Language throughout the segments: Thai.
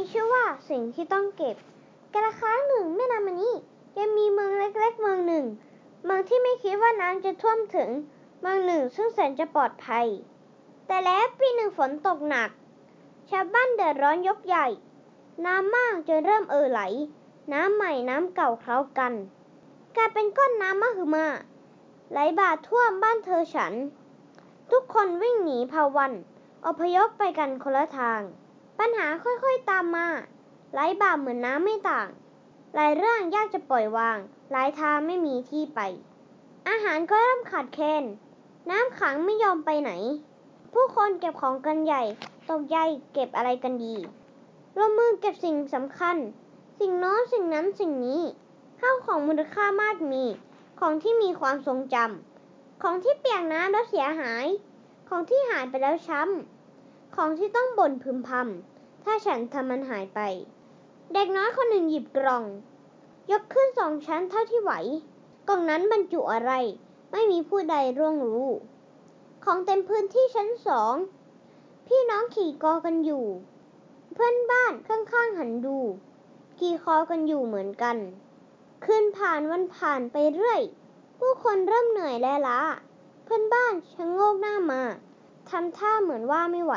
มีชื่อว่าสิ่งที่ต้องเก็บ กระครั้งหนึ่งแม่น้ำมันนี้ยังมีเมืองเล็กๆ เมืองหนึ่ง เมืองที่ไม่คิดว่าน้ำจะท่วมถึง เมืองหนึ่งซึ่งแสนจะปลอดภัย แต่แล้วปีหนึ่งฝนตกหนัก ชาวบ้านเดือดร้อนยกใหญ่ น้ำมากจนเริ่มเอ่อไหล น้ำใหม่น้ำเก่าเคล้ากัน กลายเป็นก้อนน้ำมหึมา ไหลบ่าท่วมบ้านเธอฉัน ทุกคนวิ่งหนีภาวันอพยพไปกันคนละทาง ปัญหาค่อยๆตามมาไหลบ่าเหมือนน้ำไม่ต่าง หลายเรื่องยากจะปล่อยวาง หลายทางไม่มีที่ไป อาหารก็เริ่มขาดแคลน น้ำขังไม่ยอมไปไหน ผู้คนเก็บของกันใหญ่ ตกใจเก็บอะไรกันดีลงมือเก็บสิ่งสำคัญ สิ่งโน้นสิ่งนั้นสิ่งนี้ ข้าวของมูลค่ามากมี ของที่มีความทรงจำของที่เปียกน้ำแล้วเสียหาย ของที่หายไปแล้วช้ำ ของที่ต้องบ่นพึมพำถ้าฉันทำมันหายไป เด็กน้อยคนหนึ่งหยิบกล่อง ยกขึ้นสองชั้นเท่าที่ไหว กล่องนั้นบรรจุอะไร ไม่มีผู้ใดร่วงรู้ ของเต็มพื้นที่ชั้นสอง พี่น้องขี่กอกันอยู่ เพื่อนบ้านข้างๆหันดู ขี่คอกันอยู่เหมือนกัน คืนผ่านวันผ่านไปเรื่อย ผู้คนเริ่มเหนื่อยและล้า เพื่อนบ้านชะโงกหน้าำท่าเหมือนว่าไม่ไหว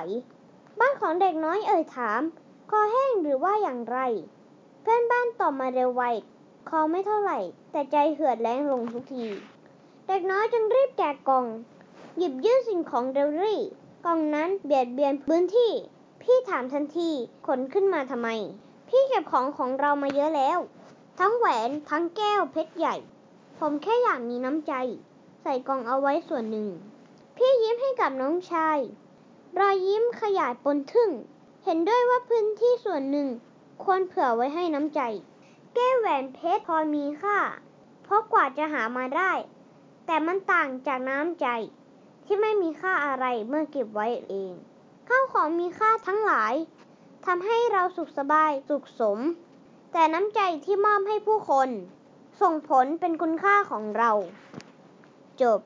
บ้านของเด็กน้อยเอ่ยถาม คอแห้งหรือว่าอย่างไร เพื่อนบ้านตอบมาเร็วไว คอไม่เท่าไหร่ แต่ใจเหือดแรงลงทุกที เด็กน้อยจึงรีบแกะกล่อง หยิบยื่นสิ่งของเดลี่ กล่องนั้นเบียดเบียนพื้นที่ พี่ถามทันทีขนขึ้นมาทำไม พี่เก็บของของเรามาเยอะแล้ว ทั้งแหวนทั้งแก้วเพชรใหญ่ ผมแค่อยากมีน้ำใจ ใส่กล่องเอาไว้ส่วนหนึ่ง พี่ยิ้มให้กับน้องชาย รอยยิ้มขยายปนทึ่ง เห็นด้วยว่าพื้นที่ส่วนหนึ่ง ควรเผื่อไว้ให้น้ำใจ แก้วแหวนเพชรพอมีค่า เพราะกว่าจะหามาได้ แต่มันต่างจากน้ำใจ ที่ไม่มีค่าอะไรเมื่อเก็บไว้เองข้าวของมีค่าทั้งหลายทำให้เราสุขสบายสุขสม แต่น้ำใจที่มอบให้ผู้คน ส่งผลเป็นคุณค่าของเรา จบ